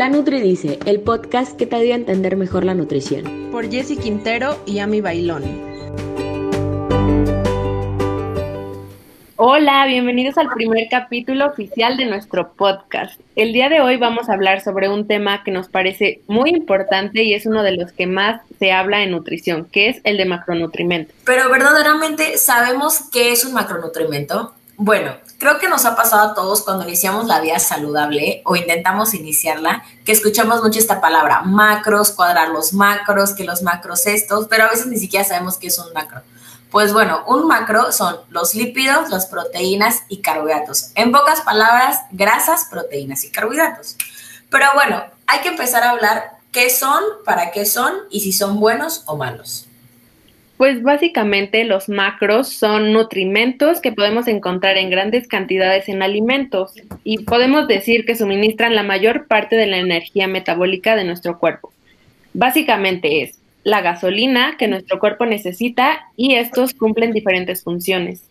La Nutri Dice, el podcast que te ayuda a entender mejor la nutrición. Por Jessy Quintero y Ami Bailón. Hola, bienvenidos al primer capítulo oficial de nuestro podcast. El día de hoy vamos a hablar sobre un tema que nos parece muy importante y es uno de los que más se habla en nutrición, que es el de macronutrimento. Pero verdaderamente sabemos qué es un macronutrimento. Bueno, creo que nos ha pasado a todos cuando iniciamos la vida saludable o intentamos iniciarla, que escuchamos mucho esta palabra, macros, cuadrar los macros, que los macros estos, pero a veces ni siquiera sabemos qué es un macro. Pues bueno, un macro son los lípidos, las proteínas y carbohidratos. En pocas palabras, grasas, proteínas y carbohidratos. Pero bueno, hay que empezar a hablar qué son, para qué son y si son buenos o malos. Pues básicamente los macros son nutrimentos que podemos encontrar en grandes cantidades en alimentos y podemos decir que suministran la mayor parte de la energía metabólica de nuestro cuerpo. Básicamente es la gasolina que nuestro cuerpo necesita y estos cumplen diferentes funciones.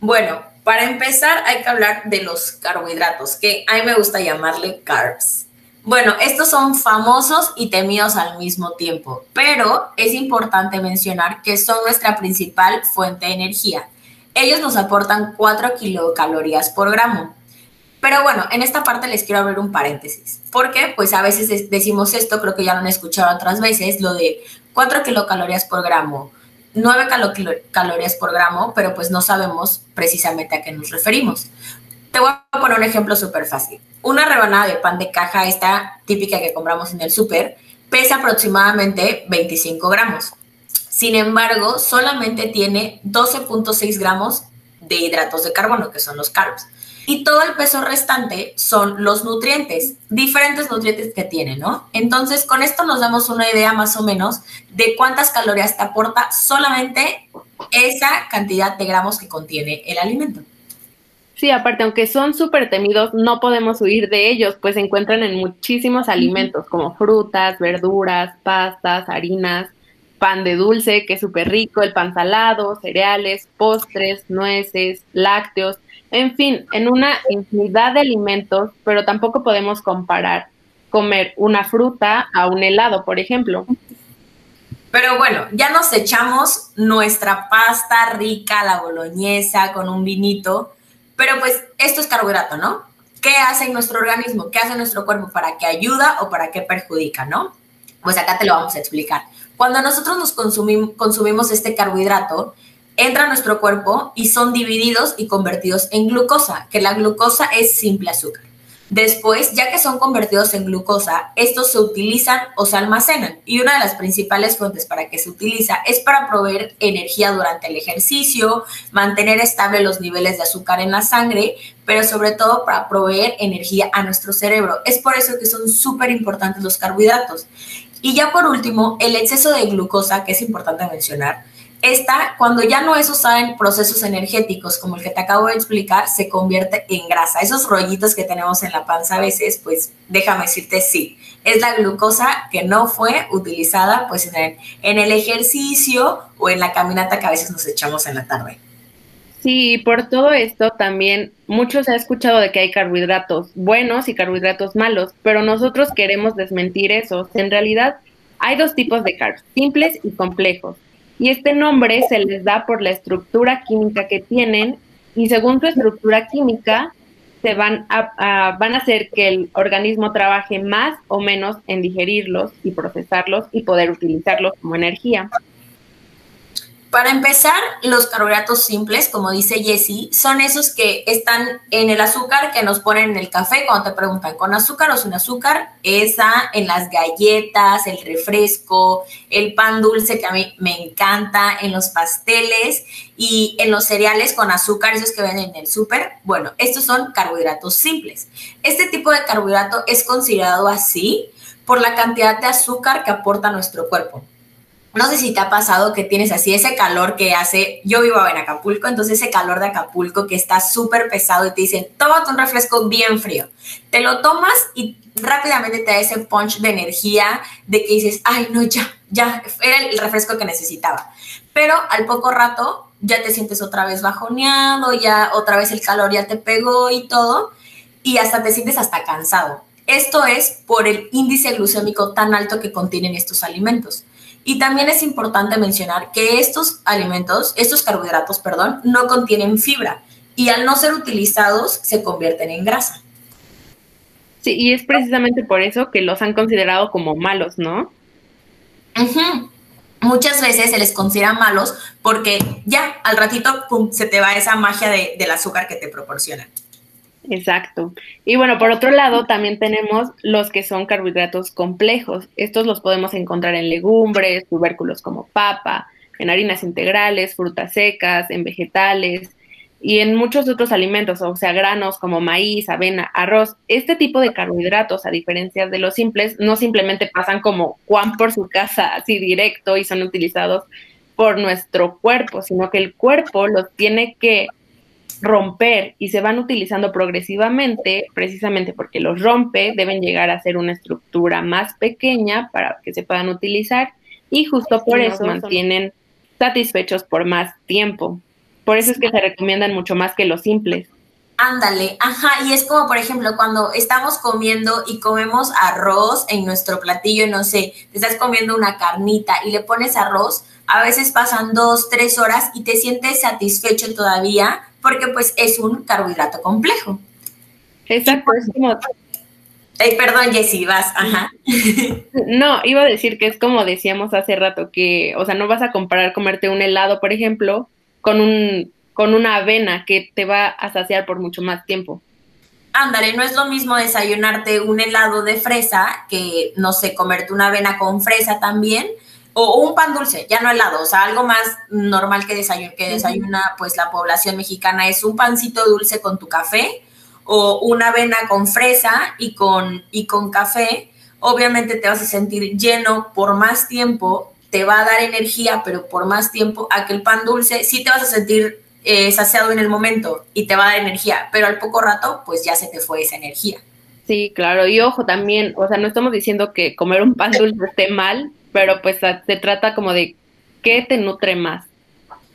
Bueno, para empezar hay que hablar de los carbohidratos, que a mí me gusta llamarle carbs. Bueno, estos son famosos y temidos al mismo tiempo, pero es importante mencionar que son nuestra principal fuente de energía. Ellos nos aportan 4 kilocalorías por gramo. Pero bueno, en esta parte les quiero abrir un paréntesis, porque pues a veces decimos esto, creo que ya lo han escuchado otras veces, lo de 4 kilocalorías por gramo, 9 calorías por gramo, pero pues no sabemos precisamente a qué nos referimos. Te voy a poner un ejemplo súper fácil. Una rebanada de pan de caja, esta típica que compramos en el súper, pesa aproximadamente 25 gramos. Sin embargo, solamente tiene 12.6 gramos de hidratos de carbono, que son los carbs. Y todo el peso restante son los nutrientes, diferentes nutrientes que tiene, ¿no? Entonces, con esto nos damos una idea más o menos de cuántas calorías te aporta solamente esa cantidad de gramos que contiene el alimento. Sí, aparte, aunque son súper temidos, no podemos huir de ellos, pues se encuentran en muchísimos alimentos como frutas, verduras, pastas, harinas, pan de dulce, que es súper rico, el pan salado, cereales, postres, nueces, lácteos, en fin, en una infinidad de alimentos, pero tampoco podemos comparar comer una fruta a un helado, por ejemplo. Pero bueno, ya nos echamos nuestra pasta rica, la boloñesa, con un vinito pero pues esto es carbohidrato, ¿no? ¿Qué hace nuestro organismo? ¿Qué hace nuestro cuerpo? ¿Para qué ayuda o para qué perjudica, no? Pues acá te lo vamos a explicar. Cuando nosotros nos consumimos, consumimos este carbohidrato, entra a nuestro cuerpo y son divididos y convertidos en glucosa, que la glucosa es simple azúcar. Después, ya que son convertidos en glucosa, estos se utilizan o se almacenan. Y una de las principales fuentes para que se utiliza es para proveer energía durante el ejercicio, mantener estable los niveles de azúcar en la sangre, pero sobre todo para proveer energía a nuestro cerebro. Es por eso que son súper importantes los carbohidratos. Y ya por último, el exceso de glucosa, que es importante mencionar, esta, cuando ya no es usada en procesos energéticos, como el que te acabo de explicar, se convierte en grasa. Esos rollitos que tenemos en la panza a veces, pues déjame decirte, sí, es la glucosa que no fue utilizada pues en en el ejercicio o en la caminata que a veces nos echamos en la tarde. Sí, por todo esto también muchos ha escuchado de que hay carbohidratos buenos y carbohidratos malos, pero nosotros queremos desmentir eso. En realidad hay dos tipos de carbs, simples y complejos y este nombre se les da por la estructura química que tienen y según su estructura química se van a, van a hacer que el organismo trabaje más o menos en digerirlos y procesarlos y poder utilizarlos como energía. Para empezar, los carbohidratos simples, como dice Jessie, son esos que están en el azúcar que nos ponen en el café cuando te preguntan con azúcar o sin azúcar, esa en las galletas, el refresco, el pan dulce que a mí me encanta, en los pasteles y en los cereales con azúcar, esos que venden en el súper. Bueno, estos son carbohidratos simples. Este tipo de carbohidrato es considerado así por la cantidad de azúcar que aporta nuestro cuerpo. No sé si te ha pasado que tienes así ese calor que hace, yo vivo en Acapulco, entonces ese calor de Acapulco que está súper pesado y te dicen, tómate un refresco bien frío. Te lo tomas y rápidamente te da ese punch de energía de que dices, ay, no, ya, ya, era el refresco que necesitaba. Pero al poco rato ya te sientes otra vez bajoneado, ya otra vez el calor ya te pegó y todo, y hasta te sientes hasta cansado. Esto es por el índice glucémico tan alto que contienen estos alimentos. Y también es importante mencionar que estos alimentos, estos carbohidratos, perdón, no contienen fibra y al no ser utilizados se convierten en grasa. Sí, y es precisamente por eso que los han considerado como malos, ¿no? Muchas veces se les considera malos porque ya al ratito pum, se te va esa magia del azúcar que te proporciona. Exacto. Y bueno, por otro lado, también tenemos los que son carbohidratos complejos. Estos los podemos encontrar en legumbres, tubérculos como papa, en harinas integrales, frutas secas, en vegetales y en muchos otros alimentos, o sea, granos como maíz, avena, arroz. Este tipo de carbohidratos, a diferencia de los simples, no simplemente pasan como Juan por su casa, así directo, y son utilizados por nuestro cuerpo, sino que el cuerpo los tiene que romper y se van utilizando progresivamente, precisamente porque los rompe, deben llegar a ser una estructura más pequeña para que se puedan utilizar y justo por eso mantienen satisfechos por más tiempo. Por eso es que se recomiendan mucho más que los simples. Ándale, ajá, y es como por ejemplo cuando estamos comiendo y comemos arroz en nuestro platillo, no sé, te estás comiendo una carnita y le pones arroz, a veces pasan dos, tres horas y te sientes satisfecho todavía porque pues es un carbohidrato complejo. Exacto, es como... perdón, Jessy, vas, ajá. No, iba a decir que es como decíamos hace rato, que, o sea, no vas a comparar comerte un helado, por ejemplo, con un con una avena que te va a saciar por mucho más tiempo. Ándale, no es lo mismo desayunarte un helado de fresa que, no sé, comerte una avena con fresa también, o un pan dulce, ya no helado, o sea, algo más normal que, desayun que desayuna pues la población mexicana es un pancito dulce con tu café o una avena con fresa y con, y con café. Obviamente te vas a sentir lleno por más tiempo, te va a dar energía, pero por más tiempo, a que el pan dulce sí te vas a sentir eh, saciado en el momento y te va a dar energía, pero al poco rato pues ya se te fue esa energía. Sí, claro, y ojo también, o sea, no estamos diciendo que comer un pan dulce esté mal, pero pues se trata como de qué te nutre más.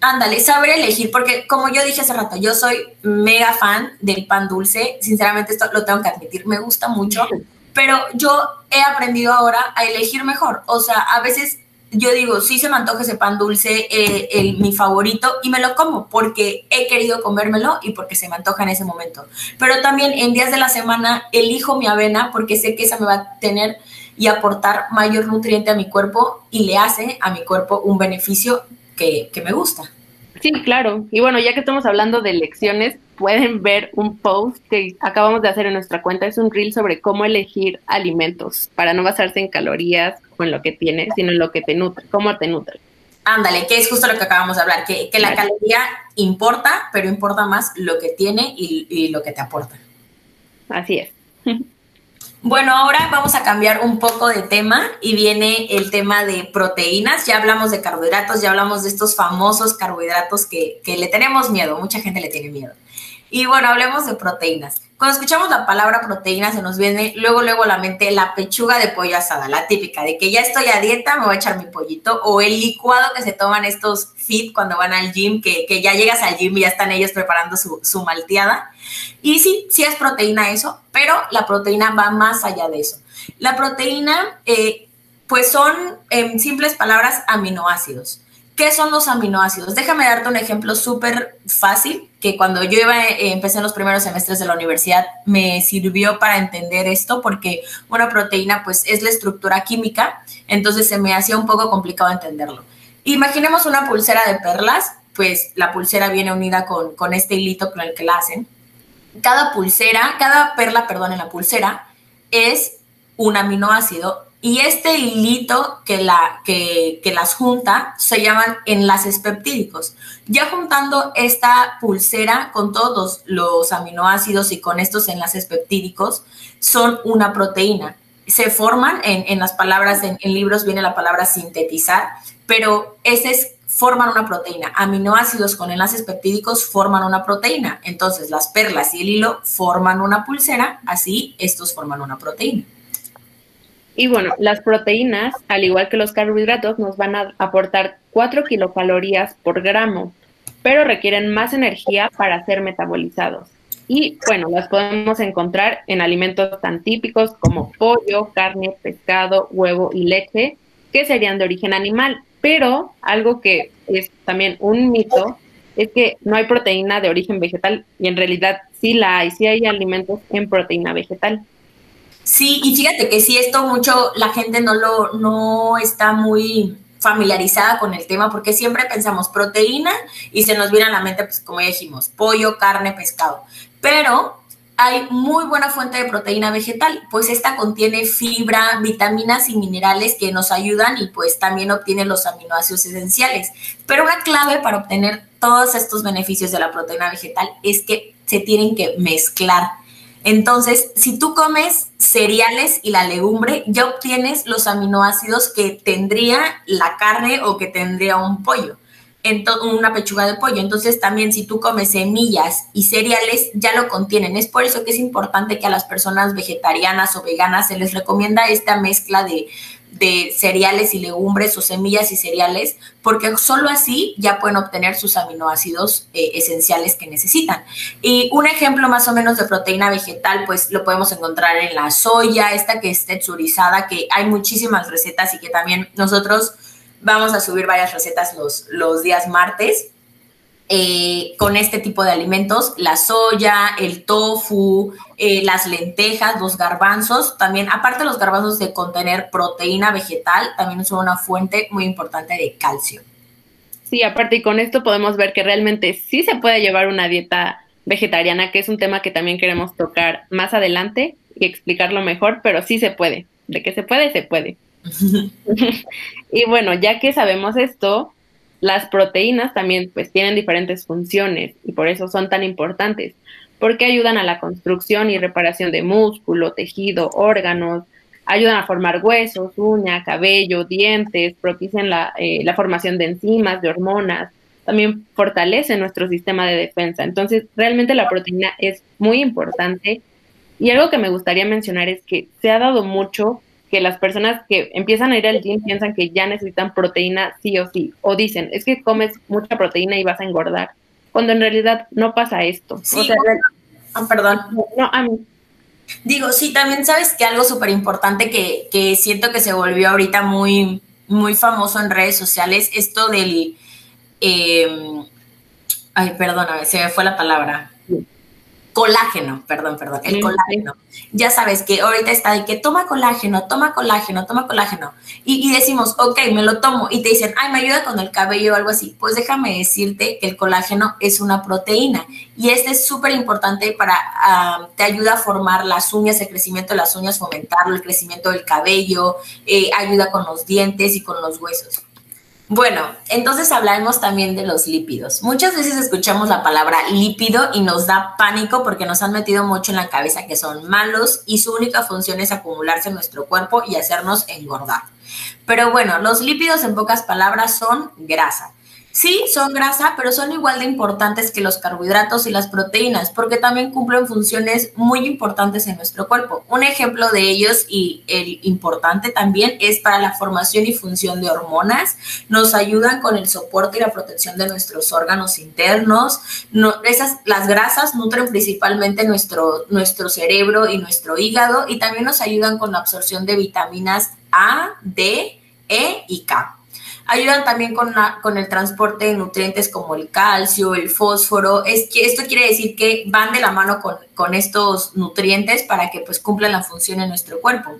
Ándale, saber elegir, porque como yo dije hace rato, yo soy mega fan del pan dulce, sinceramente esto lo tengo que admitir, me gusta mucho, pero yo he aprendido ahora a elegir mejor, o sea, a veces yo digo, sí se me antoja ese pan dulce, eh, el, mi favorito, y me lo como porque he querido comérmelo y porque se me antoja en ese momento. Pero también en días de la semana elijo mi avena porque sé que esa me va a tener y aportar mayor nutriente a mi cuerpo y le hace a mi cuerpo un beneficio que, que me gusta. Sí, claro. Y bueno, ya que estamos hablando de lecciones, pueden ver un post que acabamos de hacer en nuestra cuenta. Es un reel sobre cómo elegir alimentos para no basarse en calorías o en lo que tiene, sino en lo que te nutre, cómo te nutre. Ándale, que es justo lo que acabamos de hablar, que, que la caloría importa, pero importa más lo que tiene y, y lo que te aporta. Así es. Bueno, ahora vamos a cambiar un poco de tema y viene el tema de proteínas. Ya hablamos de carbohidratos, ya hablamos de estos famosos carbohidratos que, que le tenemos miedo, mucha gente le tiene miedo. Y bueno, hablemos de proteínas. Cuando escuchamos la palabra proteína se nos viene luego, luego a la mente la pechuga de pollo asada, la típica, de que ya estoy a dieta, me voy a echar mi pollito, o el licuado que se toman estos fit cuando van al gym, que, que ya llegas al gym y ya están ellos preparando su, su malteada. Y sí, sí es proteína eso, pero la proteína va más allá de eso. La proteína, eh, pues son, en simples palabras, aminoácidos. ¿Qué son los aminoácidos? Déjame darte un ejemplo súper fácil que cuando yo eh, empecé en los primeros semestres de la universidad me sirvió para entender esto porque una proteína pues es la estructura química, entonces se me hacía un poco complicado entenderlo. Imaginemos una pulsera de perlas, pues la pulsera viene unida con, con este hilito con el que la hacen. Cada pulsera, cada perla, perdón, en la pulsera es un aminoácido y este hilito que, la, que, que, las junta se llaman enlaces peptídicos. Ya juntando esta pulsera con todos los aminoácidos y con estos enlaces peptídicos, son una proteína. Se forman, en, en las palabras, en, libros viene la palabra sintetizar, pero ese es, forman una proteína. Aminoácidos con enlaces peptídicos forman una proteína. Entonces las perlas y el hilo forman una pulsera, así estos forman una proteína. Y bueno, las proteínas, al igual que los carbohidratos, nos van a aportar 4 kilocalorías por gramo, pero requieren más energía para ser metabolizados. Y bueno, las podemos encontrar en alimentos tan típicos como pollo, carne, pescado, huevo y leche, que serían de origen animal. Pero algo que es también un mito es que no hay proteína de origen vegetal y en realidad sí la hay, sí hay alimentos en proteína vegetal. Sí, y fíjate que sí, esto mucho la gente no lo no está muy familiarizada con el tema porque siempre pensamos proteína y se nos viene a la mente, pues como ya dijimos, pollo, carne, pescado. Pero hay muy buena fuente de proteína vegetal, pues esta contiene fibra, vitaminas y minerales que nos ayudan y pues también obtiene los aminoácidos esenciales. Pero una clave para obtener todos estos beneficios de la proteína vegetal es que se tienen que mezclar. Entonces, si tú comes cereales y la legumbre, ya obtienes los aminoácidos que tendría la carne o que tendría un pollo una pechuga de pollo. Entonces también si tú comes semillas y cereales ya lo contienen. Es por eso que es importante que a las personas vegetarianas o veganas se les recomienda esta mezcla de, cereales y legumbres o semillas y cereales, porque solo así ya pueden obtener sus aminoácidos eh, esenciales que necesitan. Y un ejemplo más o menos de proteína vegetal, pues lo podemos encontrar en la soya, esta que es texturizada, que hay muchísimas recetas y que también nosotros Vamos a subir varias recetas los, los días martes eh, con este tipo de alimentos, la soya, el tofu, eh, las lentejas, los garbanzos, también, aparte los garbanzos de contener proteína vegetal, también son una fuente muy importante de calcio. Sí, aparte y con esto podemos ver que realmente sí se puede llevar una dieta vegetariana, que es un tema que también queremos tocar más adelante y explicarlo mejor, pero sí se puede. De que se puede, se puede. y bueno, ya que sabemos esto, las proteínas también pues tienen diferentes funciones y por eso son tan importantes, porque ayudan a la construcción y reparación de músculo, tejido, órganos, ayudan a formar huesos, uña, cabello, dientes, propician la, eh, la formación de enzimas, de hormonas, también fortalecen nuestro sistema de defensa. Entonces, realmente la proteína es muy importante. Y algo que me gustaría mencionar es que se ha dado mucho que las personas que empiezan a ir al gym piensan que ya necesitan proteína sí o sí, o dicen, es que comes mucha proteína y vas a engordar, cuando en realidad no pasa esto. Sí, o sea, ah, perdón. No, a mí. Digo, sí, también sabes que algo súper importante que, que siento que se volvió ahorita muy, muy famoso en redes sociales, esto del... Eh, ay, perdóname, se me fue la palabra colágeno, perdón, perdón, el colágeno. Ya sabes que ahorita está de que toma colágeno, toma colágeno, toma colágeno. Y, decimos, ok, me lo tomo. Y te dicen, ay, me ayuda con el cabello o algo así. Pues déjame decirte que el colágeno es una proteína. Y este es súper importante para, ah, te ayuda a formar las uñas, el crecimiento de las uñas, fomentarlo, el crecimiento del cabello, eh, ayuda con los dientes y con los huesos. Bueno, entonces hablaremos también de los lípidos. Muchas veces escuchamos la palabra lípido y nos da pánico porque nos han metido mucho en la cabeza que son malos y su única función es acumularse en nuestro cuerpo y hacernos engordar. Pero bueno, los lípidos en pocas palabras son grasa. Sí, son grasa, pero son igual de importantes que los carbohidratos y las proteínas, porque también cumplen funciones muy importantes en nuestro cuerpo. Un ejemplo de ellos y el importante también es para la formación y función de hormonas. Nos ayudan con el soporte y la protección de nuestros órganos internos. Las grasas nutren principalmente nuestro, nuestro cerebro y nuestro hígado y también nos ayudan con la absorción de vitaminas A, D, E y K. Ayudan también con, el transporte de nutrientes como el calcio, el fósforo. Es que esto quiere decir que van de la mano con, con estos nutrientes para que pues cumplan la función en nuestro cuerpo.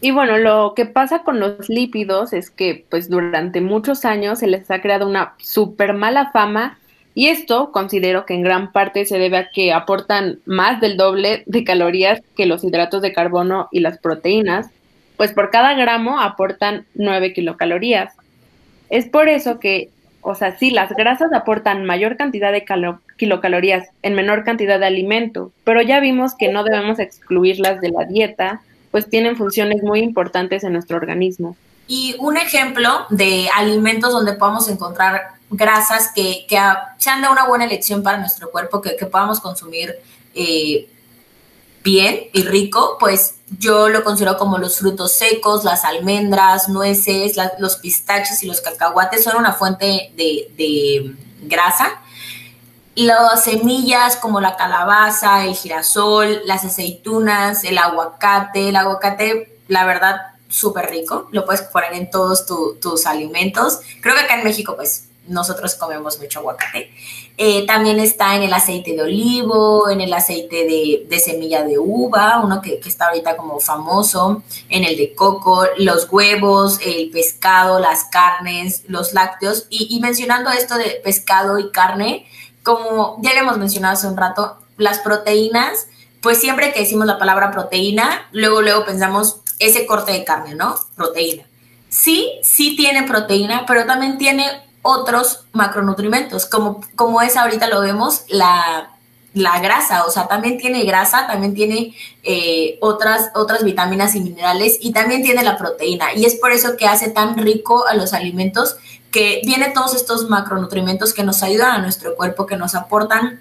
Y bueno, lo que pasa con los lípidos es que pues durante muchos años se les ha creado una súper mala fama y esto considero que en gran parte se debe a que aportan más del doble de calorías que los hidratos de carbono y las proteínas, pues por cada gramo aportan 9 kilocalorías. Es por eso que, o sea, sí, las grasas aportan mayor cantidad de kilocalorías en menor cantidad de alimento, pero ya vimos que no debemos excluirlas de la dieta, pues tienen funciones muy importantes en nuestro organismo. Y un ejemplo de alimentos donde podamos encontrar grasas que, que sean de una buena elección para nuestro cuerpo, que, que podamos consumir eh, bien y rico, pues yo lo considero como los frutos secos, las almendras, nueces, los pistaches y los cacahuates son una fuente de, grasa. las semillas como la calabaza, el girasol, las aceitunas, el aguacate. El aguacate, la verdad, súper rico. Lo puedes poner en todos tus alimentos. Creo que acá en México, pues, nosotros comemos mucho aguacate. Eh, también está en el aceite de olivo, en el aceite de, semilla de uva, uno que, está ahorita como famoso, en el de coco, los huevos, el pescado, las carnes, los lácteos. Y, mencionando esto de pescado y carne, como ya habíamos mencionado hace un rato, las proteínas, pues siempre que decimos la palabra proteína, luego, luego pensamos ese corte de carne, ¿no? Proteína. Sí, sí tiene proteína, pero también tiene otros macronutrientes, como, como es ahorita lo vemos, la, grasa, o sea, también tiene grasa, también tiene eh, otras, otras vitaminas y minerales y también tiene la proteína. Y es por eso que hace tan rico a los alimentos que viene todos estos macronutrientes que nos ayudan a nuestro cuerpo, que nos aportan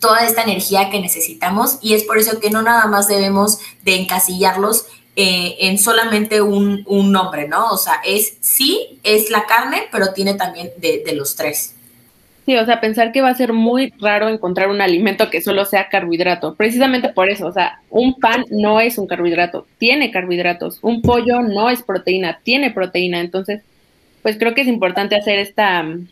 toda esta energía que necesitamos y es por eso que no nada más debemos de encasillarlos eh, en solamente un, nombre, ¿no? O sea, es sí, es la carne, pero tiene también de, los tres. Sí, o sea, pensar que va a ser muy raro encontrar un alimento que solo sea carbohidrato. Precisamente por eso, o sea, un pan no es un carbohidrato, tiene carbohidratos. Un pollo no es proteína, tiene proteína. Entonces, pues creo que es importante hacer esta mm,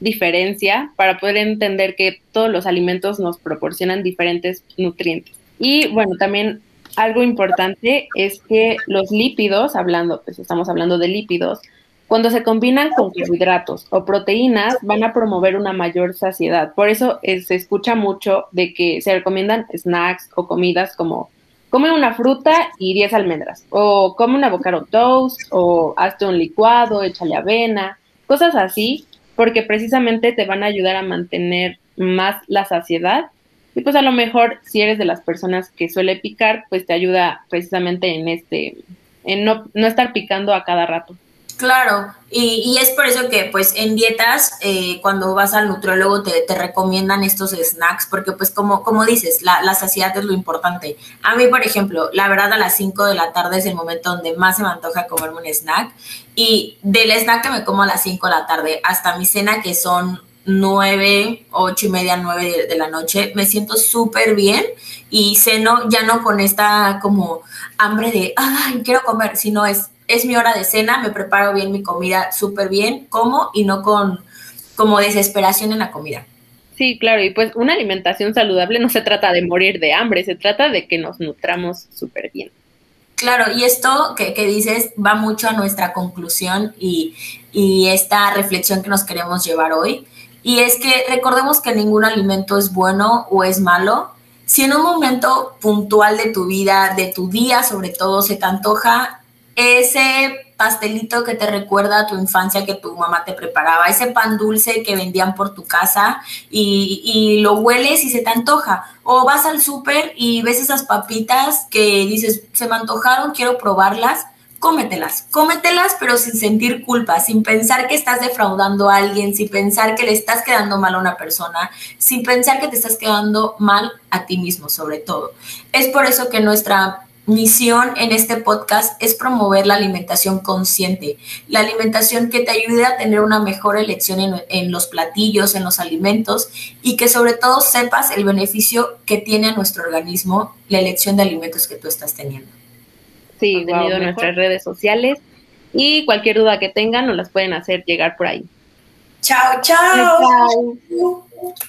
diferencia para poder entender que todos los alimentos nos proporcionan diferentes nutrientes. Y bueno, también algo importante es que los lípidos, hablando, pues estamos hablando de lípidos, cuando se combinan con carbohidratos o proteínas, van a promover una mayor saciedad. Por eso eh, se escucha mucho de que se recomiendan snacks o comidas como come una fruta y 10 almendras, o come un avocado toast, o hazte un licuado, échale avena, cosas así, porque precisamente te van a ayudar a mantener más la saciedad y pues a lo mejor si eres de las personas que suele picar, pues te ayuda precisamente en este, en no, no estar picando a cada rato. Claro, y, es por eso que pues en dietas, eh, cuando vas al nutriólogo te, te, recomiendan estos snacks, porque pues como, como dices, la, la, saciedad es lo importante. A mí, por ejemplo, la verdad a las 5 de la tarde es el momento donde más se me antoja comerme un snack, y del snack que me como a las 5 de la tarde hasta mi cena, que son nueve, ocho y media, nueve de, la noche, me siento súper bien y ceno ya no con esta como hambre de, ay, quiero comer, sino es, es mi hora de cena, me preparo bien mi comida súper bien, como y no con como desesperación en la comida. Sí, claro, y pues una alimentación saludable no se trata de morir de hambre, se trata de que nos nutramos súper bien. Claro, y esto que, que, dices va mucho a nuestra conclusión y, y esta reflexión que nos queremos llevar hoy y es que recordemos que ningún alimento es bueno o es malo. Si en un momento puntual de tu vida, de tu día sobre todo, se te antoja ese pastelito que te recuerda a tu infancia que tu mamá te preparaba, ese pan dulce que vendían por tu casa y, y lo hueles y se te antoja. O vas al súper y ves esas papitas que dices, se me antojaron, quiero probarlas cómetelas, cómetelas, pero sin sentir culpa, sin pensar que estás defraudando a alguien, sin pensar que le estás quedando mal a una persona, sin pensar que te estás quedando mal a ti mismo, sobre todo. Es por eso que nuestra misión en este podcast es promover la alimentación consciente, la alimentación que te ayude a tener una mejor elección en, en, los platillos, en los alimentos y que sobre todo sepas el beneficio que tiene a nuestro organismo la elección de alimentos que tú estás teniendo. Sí, contenido en nuestras redes sociales. Y cualquier duda que tengan nos las pueden hacer llegar por ahí. chao. chao. chao.